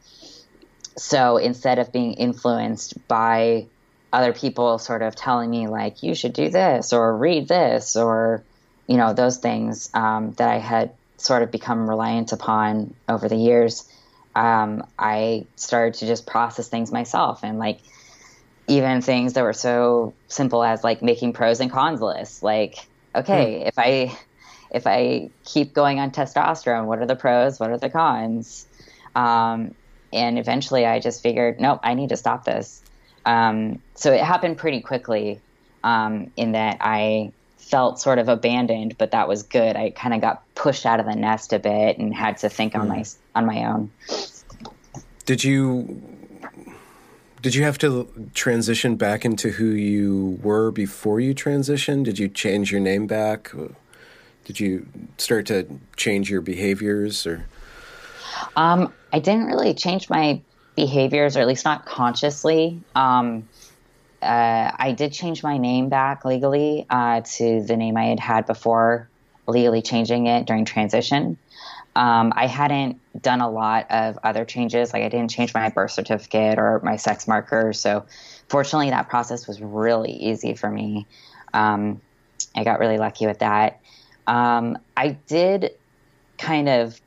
so instead of being influenced by other people sort of telling me like you should do this or read this or you know those things um, that I had sort of become reliant upon over the years, um, I started to just process things myself and like even things that were so simple as like making pros and cons lists. Like, okay, hmm. if I if I keep going on testosterone, what are the pros? What are the cons? Um, and eventually I just figured, nope, I need to stop this. Um, so it happened pretty quickly um, in that I felt sort of abandoned, but that was good. I kind of got pushed out of the nest a bit and had to think mm. on my hmm. on my own. Did you did you have to transition back into who you were before you transitioned? Did you change your name back? Did you start to change your behaviors or? Um, I didn't really change my behaviors, or at least not consciously. Um, uh, I did change my name back legally uh, to the name I had had before legally changing it during transition. Um, I hadn't done a lot of other changes, like I didn't change my birth certificate or my sex marker. So, fortunately, that process was really easy for me. Um, I got really lucky with that. Um, I did kind of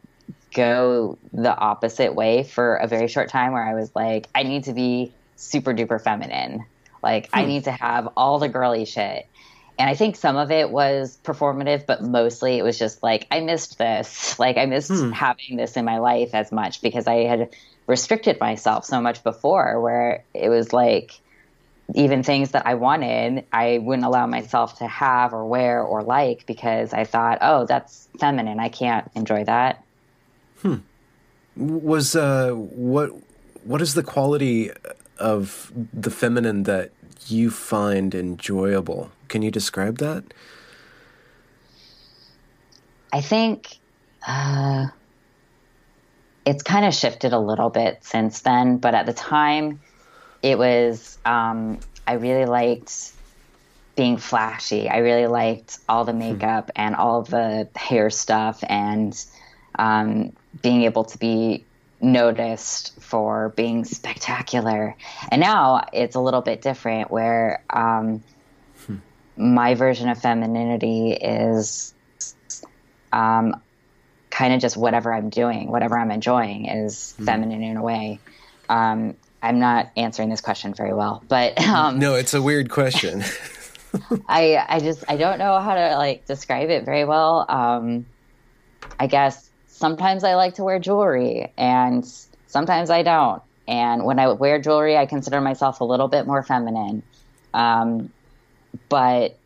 go the opposite way for a very short time where I was like, I need to be super duper feminine. Like, hmm. I need to have all the girly shit. And I think some of it was performative, but mostly it was just like, I missed this. Like, I missed hmm. having this in my life as much because I had restricted myself so much before, where it was like, even things that I wanted, I wouldn't allow myself to have or wear or like because I thought, oh, that's feminine. I can't enjoy that. Hmm. Was uh, what what is the quality of the feminine that you find enjoyable? Can you describe that? I think uh, it's kind of shifted a little bit since then, but at the time, it was um, I really liked being flashy. I really liked all the hmm. makeup and all the hair stuff and um, being able to be noticed for being spectacular. And now it's a little bit different where um, hmm. my version of femininity is um, kind of just whatever I'm doing, whatever I'm enjoying is hmm. feminine in a way. Um, I'm not answering this question very well, but um, no, it's a weird question. I I just I don't know how to like describe it very well. Um, I guess sometimes I like to wear jewelry, and Sometimes I don't. And when I wear jewelry, I consider myself a little bit more feminine. Um, but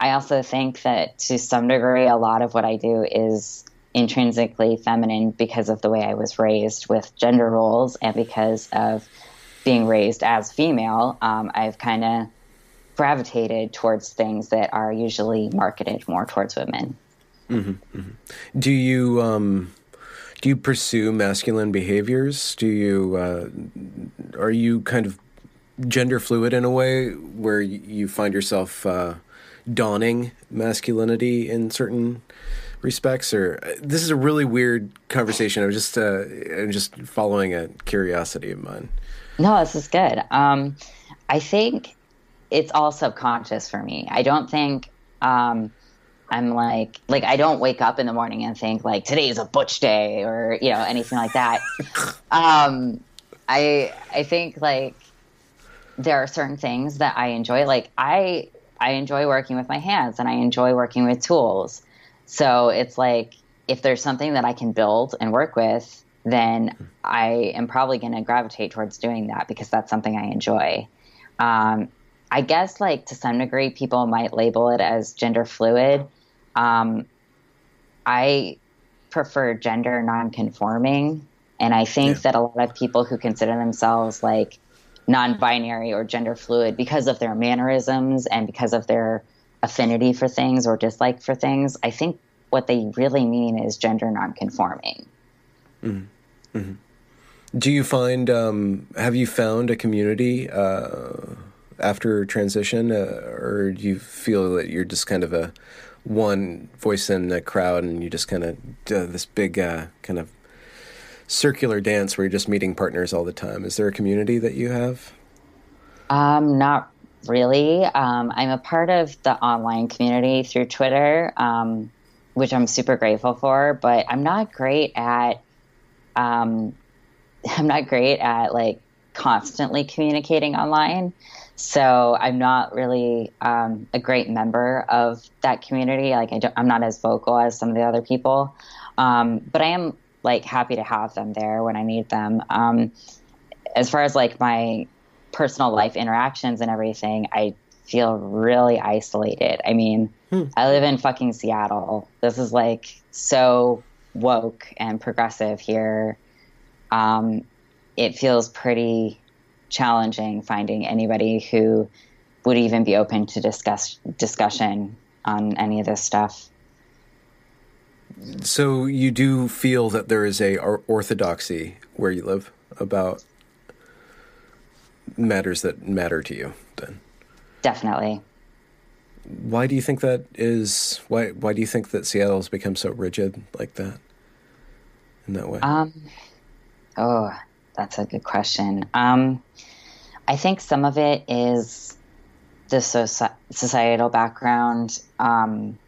I also think that to some degree, a lot of what I do is intrinsically feminine because of the way I was raised with gender roles and because of being raised as female. Um, I've kind of gravitated towards things that are usually marketed more towards women. Mm-hmm, mm-hmm. Do you um, do you pursue masculine behaviors? Do you uh, are you kind of gender fluid in a way where you find yourself uh, donning masculinity in certain respects? Or uh, this is a really weird conversation. I'm just uh, I'm just following a curiosity of mine. No, this is good. Um, I think it's all subconscious for me. I don't think. Um, I'm like, like I don't wake up in the morning and think like today's a butch day or you know anything like that. um, I I think like there are certain things that I enjoy. Like I I enjoy working with my hands and I enjoy working with tools. So it's like if there's something that I can build and work with, then I am probably going to gravitate towards doing that because that's something I enjoy. Um, I guess like to some degree, people might label it as gender fluid um, I prefer gender nonconforming, and I think yeah. that a lot of people who consider themselves like non-binary or gender fluid because of their mannerisms and because of their affinity for things or dislike for things, I think what they really mean is gender nonconforming. Mm-hmm. Mm-hmm. Do you find? Um, have you found a community uh, after transition, uh, or do you feel that you're just kind of a one voice in the crowd and you just kind of do this big uh, kind of circular dance where you're just meeting partners all the time. Is there a community that you have? Um, not really. Um, I'm a part of the online community through Twitter, um, which I'm super grateful for. But I'm not great at. Um, I'm not great at like constantly communicating online. So I'm not really um, a great member of that community. Like I am not as vocal as some of the other people, um, but I am like happy to have them there when I need them. Um, as far as like my personal life interactions and everything, I feel really isolated. I mean, hmm. I live in fucking Seattle. This is like so woke and progressive here. Um, it feels pretty challenging finding anybody who would even be open to discuss discussion on any of this stuff. So you do feel that there is a orthodoxy where you live about matters that matter to you then. Definitely. Why do you think that is why why do you think that Seattle's become so rigid like that? In that way? Um oh, that's a good question. Um, I think some of it is the societal background um,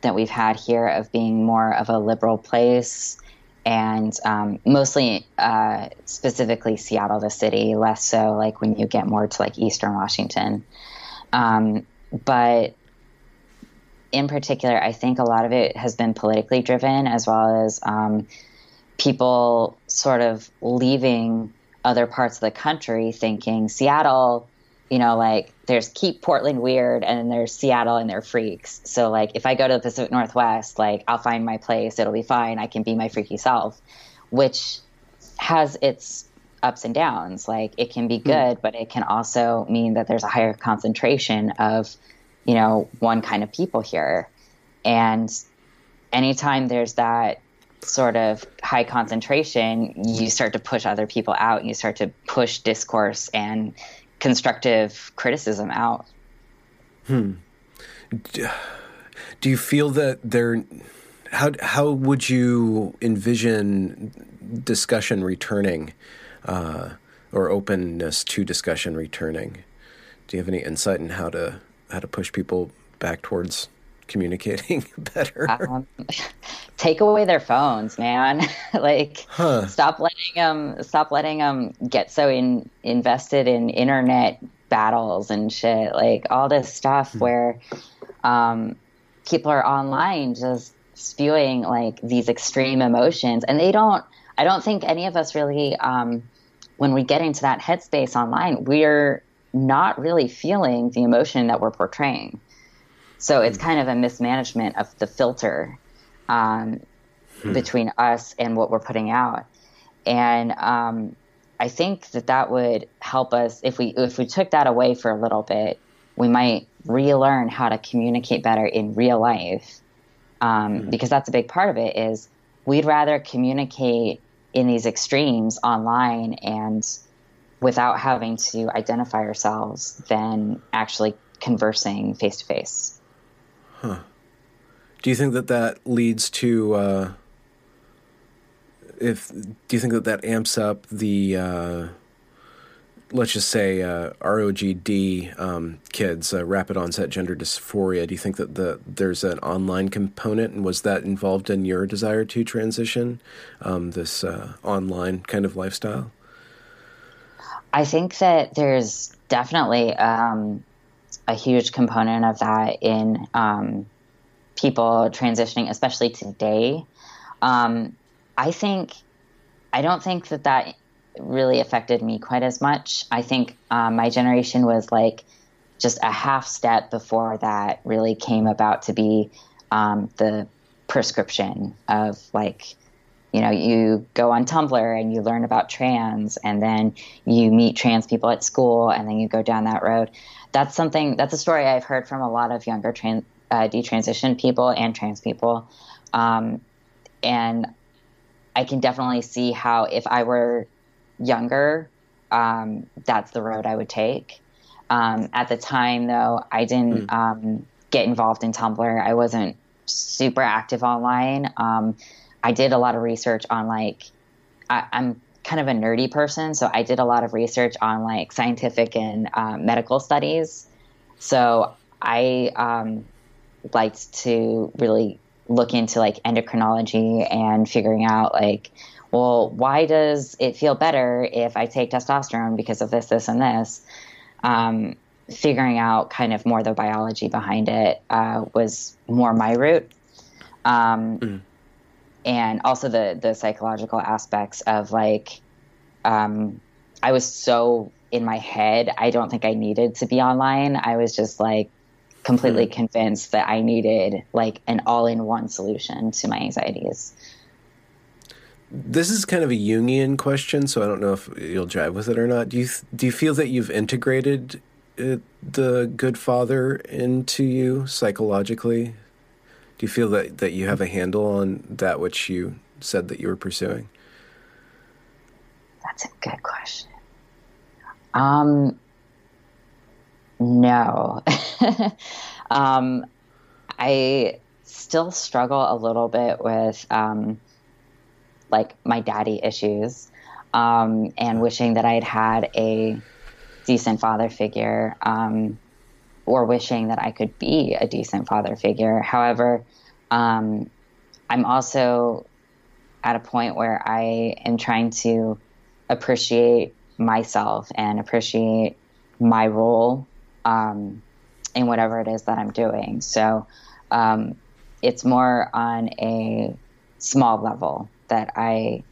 that we've had here of being more of a liberal place and um, mostly uh, specifically Seattle, the city, less so like when you get more to like Eastern Washington. Um, but in particular, I think a lot of it has been politically driven as well as um, people sort of leaving other parts of the country thinking Seattle, you know, like there's keep Portland weird and then there's Seattle and they're freaks. So like if I go to the Pacific Northwest, like I'll find my place, it'll be fine. I can be my freaky self, which has its ups and downs. Like it can be hmm. good, mm. but it can also mean that there's a higher concentration of, you know, one kind of people here. And anytime there's that sort of high concentration, you start to push other people out. and You start to push discourse and constructive criticism out. Hmm. Do you feel that there? How how would you envision discussion returning, uh, or openness to discussion returning? Do you have any insight in how to how to push people back towards communicating better? Um, take away their phones, man. like, huh. stop letting them stop letting them get so in, invested in internet battles and shit. Like all this stuff hmm. where um, people are online just spewing like these extreme emotions, and they don't. I don't think any of us really, um, when we get into that headspace online, we're not really feeling the emotion that we're portraying. So it's hmm. kind of a mismanagement of the filter um, hmm. between us and what we're putting out. And um, I think that that would help us if we if we took that away for a little bit, we might relearn how to communicate better in real life. Um, hmm. Because that's a big part of it is we'd rather communicate in these extremes online and without having to identify ourselves than actually conversing face to face. Huh. Do you think that that leads to uh, if do you think that that amps up the uh, let's just say uh, ROGD um, kids, uh, rapid onset gender dysphoria? Do you think that the there's an online component, and was that involved in your desire to transition um, this uh, online kind of lifestyle? I think that there's definitely um, a huge component of that in um, people transitioning, especially today. Um, I think I don't think that that really affected me quite as much. I think um, my generation was like just a half step before that really came about to be um, the prescription of like you know you go on tumblr and you learn about trans and then you meet trans people at school and then you go down that road that's something that's a story i've heard from a lot of younger trans uh, detransition people and trans people um, and I can definitely see how if I were younger, um, that's the road I would take. Um, at the time, though, I didn't mm. um, get involved in Tumblr. I wasn't super active online. Um, I did a lot of research on like I, am kind of a nerdy person, so I did a lot of research on like scientific and um, medical studies. So I um, liked to really look into like endocrinology and figuring out like well why does it feel better if i take testosterone because of this this and this um, figuring out kind of more the biology behind it uh, was more my route um, mm. And also the the psychological aspects of like um, i was so in my head i don't think i needed to be online i was just like completely mm convinced that I needed like an all-in-one solution to my anxieties. This is kind of a Jungian question, so I don't know if you'll drive with it or not. Do you do you feel that you've integrated it, the good father into you psychologically? Do you feel that, that you have a handle on that which you said that you were pursuing? That's a good question. Um, no. um, I still struggle a little bit with um, like my daddy issues um, and wishing that I'd had a decent father figure um, or wishing that I could be a decent father figure. However, um, I'm also at a point where I am trying to appreciate myself and appreciate my role um, in whatever it is that I'm doing. So um, it's more on a small level that I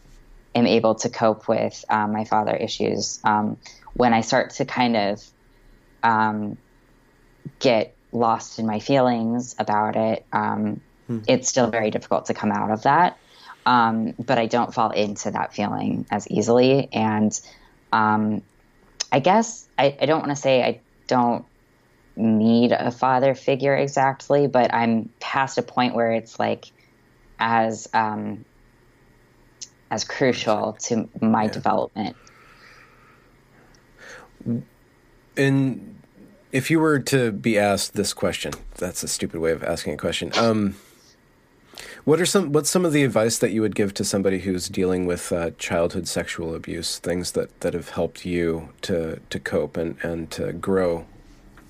am able to cope with um, my father issues. Um, when I start to kind of um, get lost in my feelings about it, um, hmm. it's still very difficult to come out of that. Um, but I don't fall into that feeling as easily. And I guess I, I don't want to say I don't need a father figure exactly, but I'm past a point where it's like as um, as crucial to my yeah. development. And if you were to be asked this question, that's a stupid way of asking a question. Um, what are some what's some of the advice that you would give to somebody who's dealing with uh, childhood sexual abuse? Things that, that have helped you to to cope and, and to grow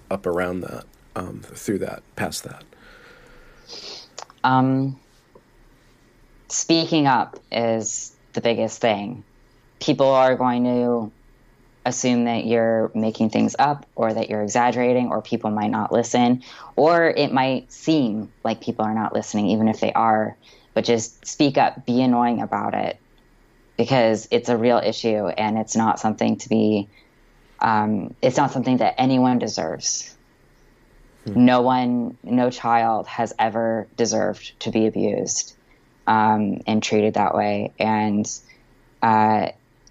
up around that, um, through that, past that? Um, speaking up is the biggest thing. People are going to assume that you're making things up or that you're exaggerating or people might not listen. Or it might seem like people are not listening even if they are. But just speak up. Be annoying about it. Because it's a real issue and it's not something to be um, it's not something that anyone deserves. Hmm. no one no child has ever deserved to be abused um, and treated that way. And uh,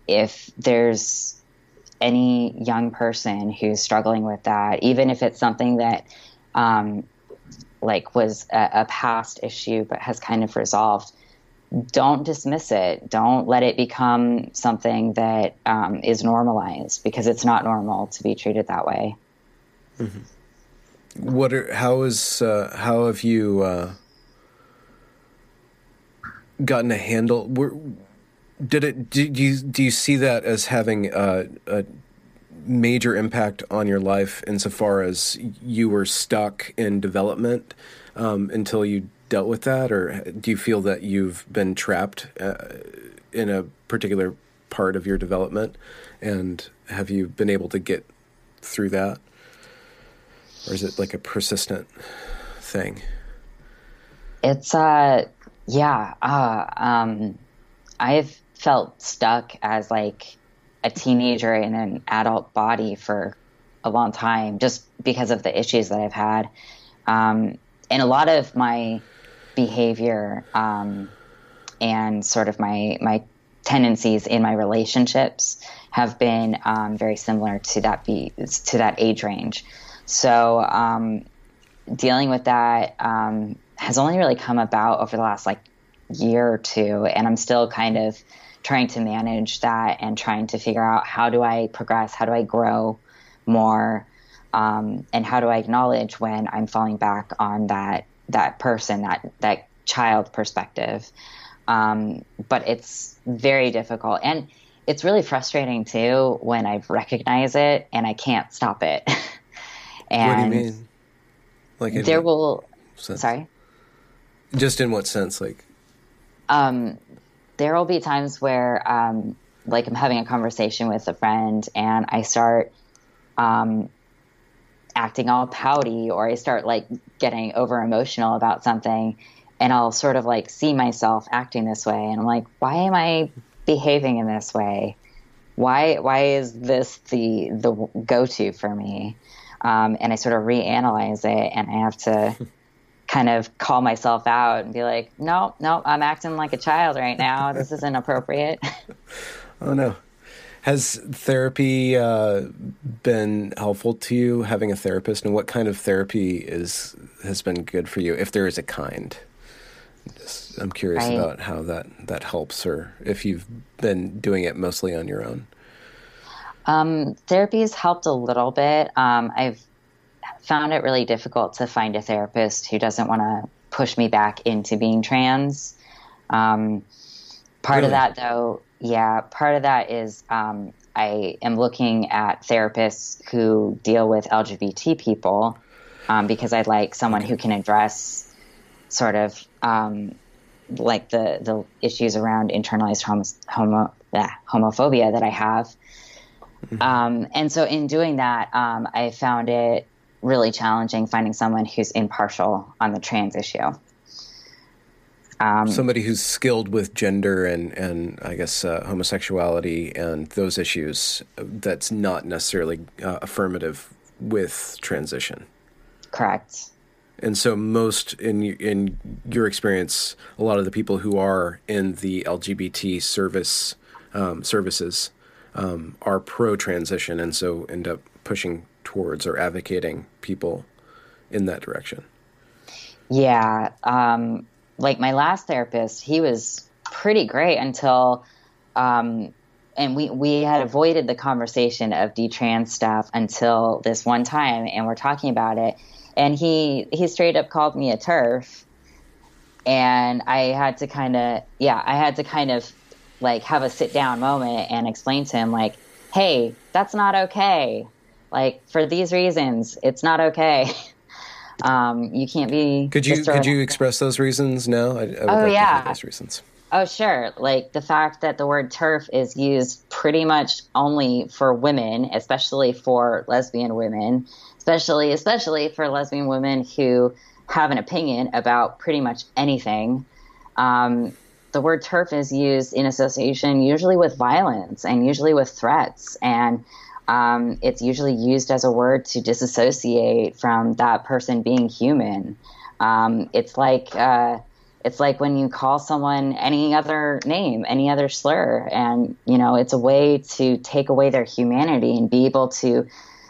if there's any young person who's struggling with that even if it's something that um, like was a, a past issue but has kind of resolved don't dismiss it. Don't let it become something that um, is normalized because it's not normal to be treated that way. Mm-hmm. What are how is uh, how have you uh, gotten a handle? Were, did it? Do you do you see that as having a, a major impact on your life insofar as you were stuck in development um, until you dealt with that, or do you feel that you've been trapped uh, in a particular part of your development, and have you been able to get through that, or is it like a persistent thing? It's uh, yeah. Uh, um, I've felt stuck as like a teenager in an adult body for a long time, just because of the issues that I've had. Um, and a lot of my behavior um, and sort of my my tendencies in my relationships have been um, very similar to that be to that age range. So um, dealing with that um, has only really come about over the last like year or two, and I'm still kind of trying to manage that and trying to figure out how do I progress, how do I grow more, um, and how do I acknowledge when I'm falling back on that that person, that that child perspective. Um, but it's very difficult, and it's really frustrating too when I recognize it and I can't stop it. and what do you mean? Like there will. Sense? Sorry. Just in what sense, like? Um, there will be times where, um, like, I'm having a conversation with a friend, and I start um, acting all pouty or I start like getting over emotional about something and I'll sort of like see myself acting this way and I'm like, why am I behaving in this way? Why why is this the the go to for me? Um, and I sort of reanalyze it and I have to kind of call myself out and be like, no, no, I'm acting like a child right now. This isn't appropriate. oh no. Has therapy uh, been helpful to you? Having a therapist, and what kind of therapy is has been good for you, if there is a kind? Just, I'm curious right. about how that that helps, or if you've been doing it mostly on your own. Um, therapy has helped a little bit. Um, I've found it really difficult to find a therapist who doesn't want to push me back into being trans. Um, part really? of that, though, yeah, part of that is um, I am looking at therapists who deal with LGBT people um, because I'd like someone who can address sort of um, like the the issues around internalized homo, homo homophobia that I have. Mm-hmm. Um, and so, in doing that, um, I found it really challenging finding someone who's impartial on the trans issue. Um, Somebody who's skilled with gender and, and I guess uh, homosexuality and those issues that's not necessarily uh, affirmative with transition. Correct. And so, most in in your experience, a lot of the people who are in the LGBT service um, services um, are pro transition, and so end up pushing towards or advocating people in that direction. Yeah, um, like my last therapist, he was pretty great until, um, and we we had avoided the conversation of detrans stuff until this one time, and we're talking about it, and he he straight up called me a TERF. and I had to kind of yeah, I had to kind of like have a sit down moment and explain to him like, hey, that's not okay. Like for these reasons, it's not okay. Um, you can't be. Could you could you express those reasons now? I, I oh like yeah, those reasons. Oh sure, like the fact that the word TERF is used pretty much only for women, especially for lesbian women, especially especially for lesbian women who have an opinion about pretty much anything. Um, the word TERF is used in association usually with violence and usually with threats. And um, it's usually used as a word to disassociate from that person being human. Um, it's like uh, it's like when you call someone any other name, any other slur, and you know it's a way to take away their humanity and be able to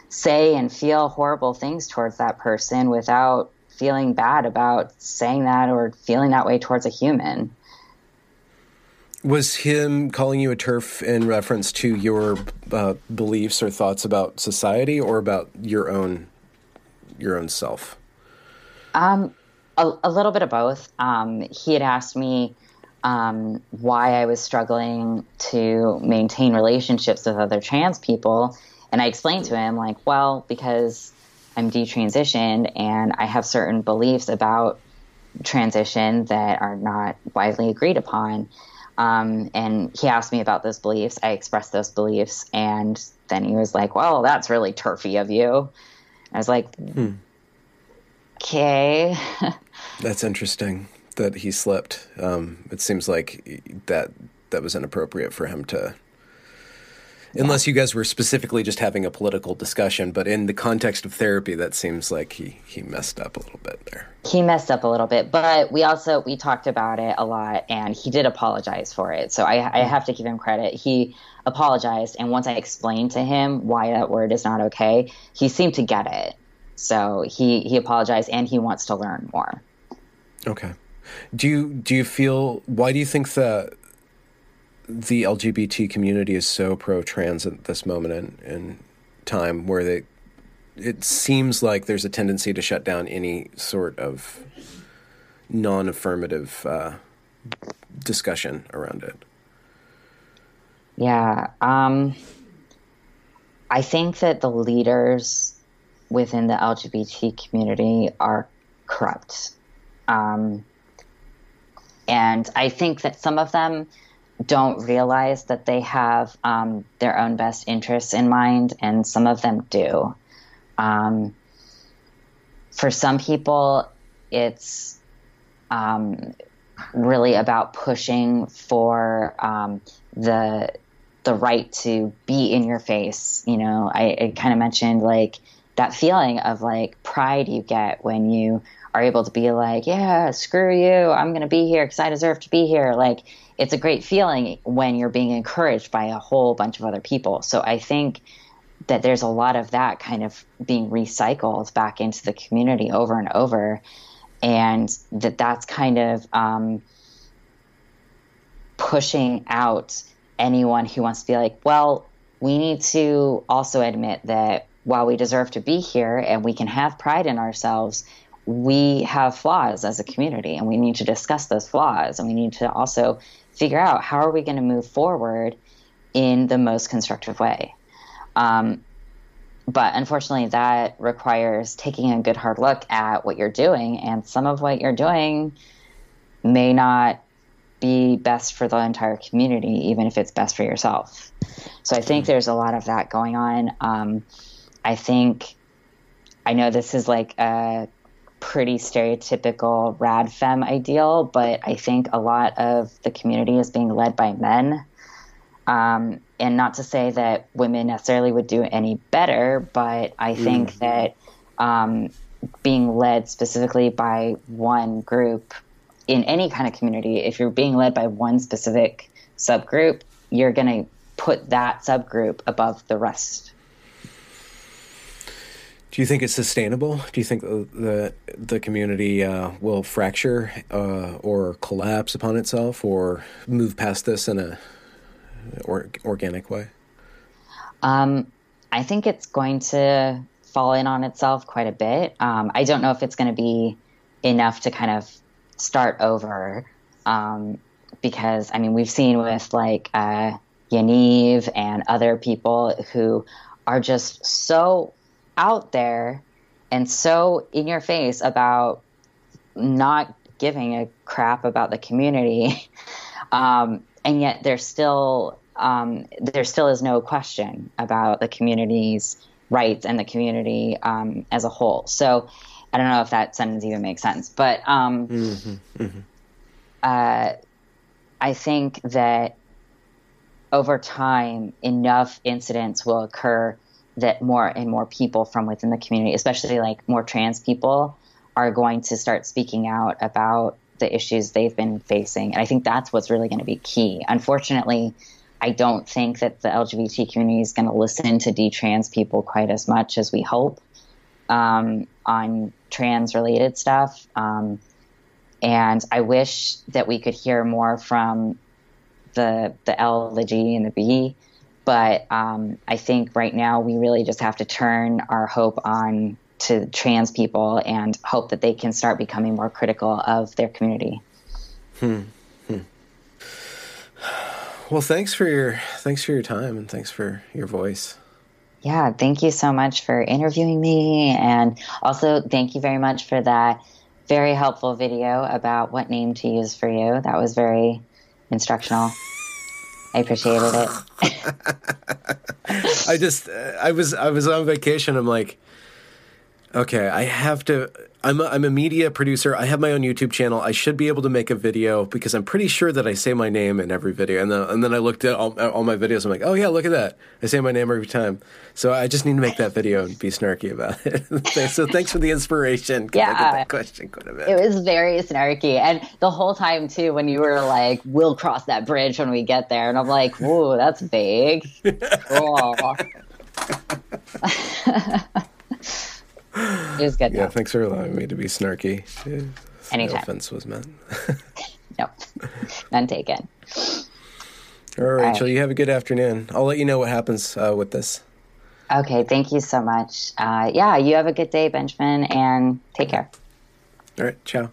say and feel horrible things towards that person without feeling bad about saying that or feeling that way towards a human. Was him calling you a TERF in reference to your uh, beliefs or thoughts about society, or about your own your own self? Um, a, a little bit of both. Um, he had asked me um, why I was struggling to maintain relationships with other trans people, and I explained to him like, well, because I'm detransitioned and I have certain beliefs about transition that are not widely agreed upon. Um, and he asked me about those beliefs. I expressed those beliefs, and then he was like, "Well, that's really turfy of you." I was like, hmm. "Okay." that's interesting that he slipped. Um, it seems like that that was inappropriate for him to unless you guys were specifically just having a political discussion. But in the context of therapy, that seems like he he messed up a little bit there. He messed up a little bit, but we also we talked about it a lot, and he did apologize for it. So I, I have to give him credit. He apologized, and once I explained to him why that word is not okay, he seemed to get it. So he he apologized, and he wants to learn more. Okay. Do you do you feel why do you think that the LGBT community is so pro trans at this moment in, in time where they it seems like there's a tendency to shut down any sort of non affirmative uh, discussion around it. Yeah. Um, I think that the leaders within the LGBT community are corrupt. Um, and I think that some of them don't realize that they have um, their own best interests in mind, and some of them do. Um, for some people, it's um, really about pushing for um, the the right to be in your face. You know, I, I kind of mentioned like that feeling of like pride you get when you are able to be like, yeah, screw you, I'm to be here because I deserve to be here. Like it's a great feeling when you're being encouraged by a whole bunch of other people. So I think that there's a lot of that kind of being recycled back into the community over and over, and that that's kind of um, pushing out anyone who wants to be like, well, we need to also admit that while we deserve to be here and we can have pride in ourselves, we have flaws as a community and we need to discuss those flaws and we need to also figure out how are we going to move forward in the most constructive way. Um, but unfortunately, that requires taking a good hard look at what you're doing, and some of what you're doing may not be best for the entire community, even if it's best for yourself. So I think mm-hmm. there's a lot of that going on. Um, I think I know this is like a pretty stereotypical radfem ideal, but I think a lot of the community is being led by men. Um, and not to say that women necessarily would do any better, but I mm. think mm. that um, being led specifically by one group in any kind of community, if you're being led by one specific subgroup, you're going to put that subgroup above the rest do you think it's sustainable? Do you think the the community uh, will fracture uh, or collapse upon itself, or move past this in a or, organic way? Um, I think it's going to fall in on itself quite a bit. Um, I don't know if it's going to be enough to kind of start over, um, because I mean we've seen with like uh, Yaniv and other people who are just so out there and so in your face about not giving a crap about the community, um, and yet there's still um, there still is no question about the community's rights and the community um, as a whole. So I don't know if that sentence even makes sense, but um, mm-hmm, mm-hmm. Uh, I think that over time, enough incidents will occur that more and more people from within the community, especially like more trans people, are going to start speaking out about the issues they've been facing. And I think that's what's really going to be key. Unfortunately, I don't think that the LGBT community is going to listen to detrans people quite as much as we hope um, on trans related stuff. Um, and I wish that we could hear more from the the L, the G, and the B. But um, I think right now we really just have to turn our hope on to trans people and hope that they can start becoming more critical of their community. Hmm. hmm. Well, thanks for your thanks for your time and thanks for your voice. Yeah, thank you so much for interviewing me, and also thank you very much for that very helpful video about what name to use for you. That was very instructional. I appreciated it. I just uh, I was I was on vacation. I'm like, okay, I have to I'm a, I'm a media producer. I have my own YouTube channel. I should be able to make a video because I'm pretty sure that I say my name in every video. And then and then I looked at all, all my videos. I'm like, oh yeah, look at that. I say my name every time. So I just need to make that video and be snarky about it. so thanks for the inspiration. Yeah, I get that question quite a bit. It was very snarky, and the whole time too, when you were like, "We'll cross that bridge when we get there," and I'm like, "Whoa, that's vague." cool. it was good. Yeah, though. thanks for allowing me to be snarky. Anytime. No offense was meant. no, none taken. All right, Rachel, you have a good afternoon. I'll let you know what happens uh, with this. Okay, thank you so much. Uh, yeah, you have a good day, Benjamin, and take care. All right, ciao.